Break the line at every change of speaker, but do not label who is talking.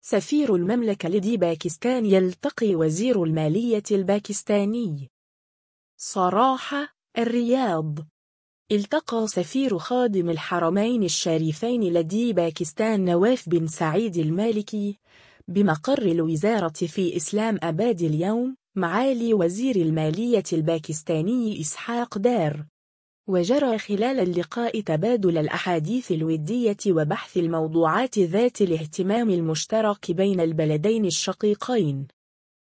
سفير المملكة لدي باكستان يلتقي وزير المالية الباكستاني. صراحة الرياض. التقى سفير خادم الحرمين الشريفين لدي باكستان نواف بن سعيد المالكي بمقر الوزارة في إسلام أباد اليوم معالي وزير المالية الباكستاني إسحاق دار. وجرى خلال اللقاء تبادل الأحاديث الودية وبحث الموضوعات ذات الاهتمام المشترك بين البلدين الشقيقين.